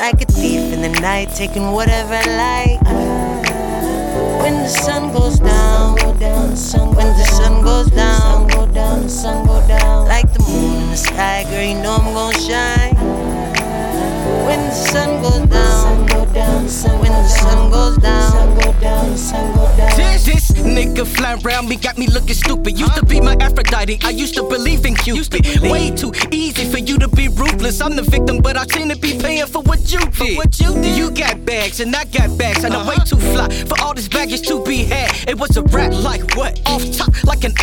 Like a thief in the night, taking whatever I like. When the sun goes down, when the sun goes down, like the moon in the sky, girl, you know I'm gonna shine. When the sun goes down, go down, sun, when the sun goes down, This, this nigga flying around me got me looking stupid. Used to be my Aphrodite, I used to believe in Cupid. Way too easy you to be ruthless. I'm the victim, but I seem to be paying for what you did. What you did. You got bags and I got bags, and I'm way uh-huh. too fly for all this baggage to be had. It was a rap like what? Off top like an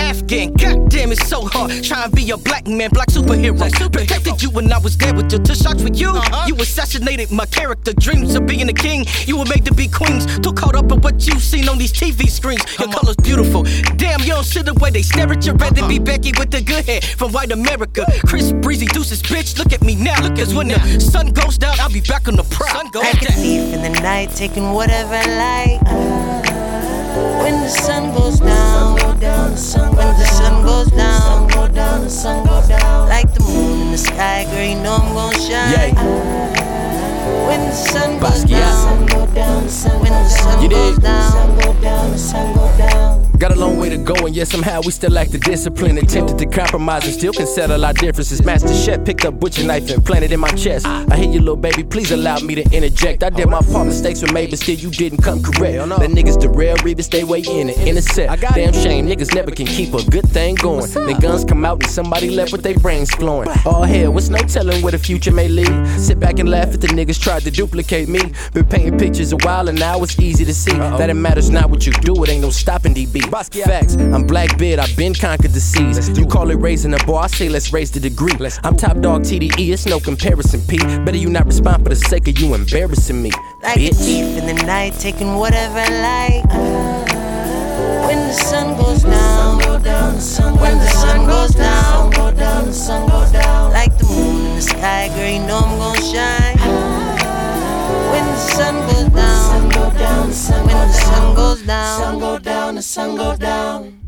Afghan. God damn, it's so hard trying to be a black man, black superhero. Protected you when I was there with your two shots with you. Uh-huh. You assassinated my character, dreams of being a king. You were made to be queens. Too caught up in what you've seen on these TV screens. Your color's beautiful. Damn, you don't sit the way they stare at you. Rather be uh-huh. Becky with the good hair from white America. Chris Breezy deuces, bitch. Look at me now. Look as when the sun goes down, I'll be back on the prowl. Sun goes like a down. thief in the night, taking whatever I like. When the sun goes down, when the sun goes down, like the moon in the sky, girl, you know I'm gonna shine. When the sun goes Basquiat. down, when the sun You goes down. Got a long way to go, and yet somehow we still lack the discipline. Attempted to compromise and still can settle our differences. Master Chef picked up butcher knife and planted in my chest. I hear you, little baby, please allow me to interject. I did my part, mistakes were made, but still you didn't come correct. The niggas derail, Revis, they way in and intercept. Damn shame, niggas never can keep a good thing going. Then guns come out and somebody left with their brains flowing. All hell, what's no telling where the future may lead. Sit back and laugh at the niggas tried to duplicate me. Been painting pictures a while and now it's easy to see that it matters not what you do, it ain't no stopping DB. Facts, I'm Blackbeard, I've been conquered the seas. You call it raising the bar, I say let's raise the degree. I'm top dog TDE, it's no comparison, P. Better you not respond for the sake of you embarrassing me. Like a Bitch. thief in the night, taking whatever I like. When the sun goes down, when the sun goes down, like the moon in the sky, girl, you know I'm gonna shine. When the sun goes down, when the sun goes down, the sun go down.